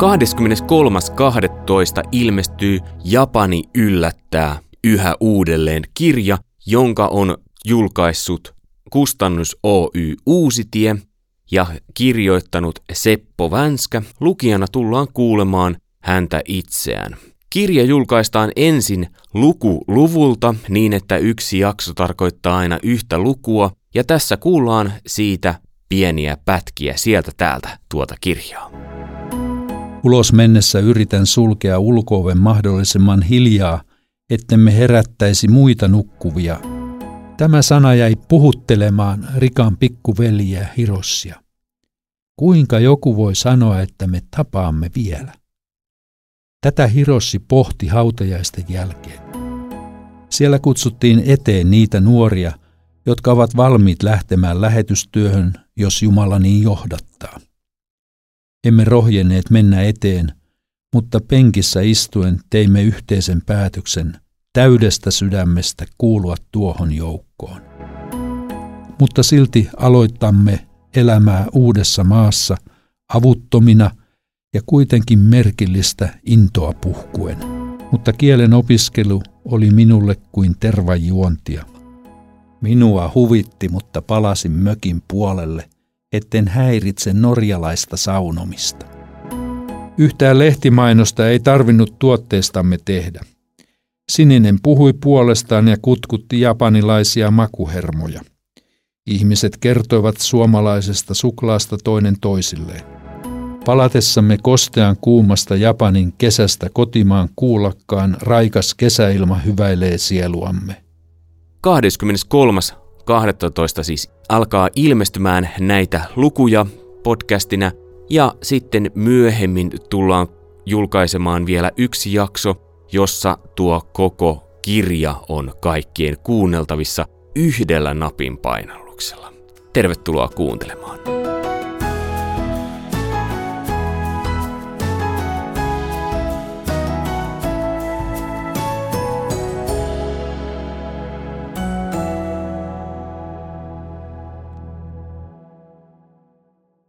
23.12. ilmestyy Japani yllättää yhä uudelleen kirja, jonka on julkaissut Kustannus Oy Uusitie ja kirjoittanut Seppo Vänskä. Lukijana tullaan kuulemaan häntä itseään. Kirja julkaistaan ensin luku luvulta niin, että yksi jakso tarkoittaa aina yhtä lukua, ja tässä kuullaan siitä pieniä pätkiä sieltä täältä tuota kirjaa. Ulos mennessä yritän sulkea ulkooven mahdollisimman hiljaa, ettemme herättäisi muita nukkuvia. Tämä sana jäi puhuttelemaan Rikan pikkuveliä Hirossia. Kuinka joku voi sanoa, että me tapaamme vielä? Tätä Hirossi pohti hautajaisten jälkeen. Siellä kutsuttiin eteen niitä nuoria, jotka ovat valmiit lähtemään lähetystyöhön, jos Jumala niin johdattaa. Emme rohjenneet mennä eteen, mutta penkissä istuen teimme yhteisen päätöksen täydestä sydämestä kuulua tuohon joukkoon. Mutta silti aloittamme elämää uudessa maassa avuttomina ja kuitenkin merkillistä intoa puhkuen. Mutta kielen opiskelu oli minulle kuin tervajuontia. Minua huvitti, mutta palasin mökin puolelle, etten häiritse norjalaista saunomista. Yhtään lehtimainosta ei tarvinnut tuotteestamme tehdä. Sininen puhui puolestaan ja kutkutti japanilaisia makuhermoja. Ihmiset kertoivat suomalaisesta suklaasta toinen toisilleen. Palatessamme kostean kuumasta Japanin kesästä kotimaan kuulakkaan raikas kesäilma hyväilee sieluamme. 23.12. siis alkaa ilmestymään näitä lukuja podcastina ja sitten myöhemmin tullaan julkaisemaan vielä yksi jakso, jossa tuo koko kirja on kaikkien kuunneltavissa yhdellä napin painalluksella. Tervetuloa kuuntelemaan.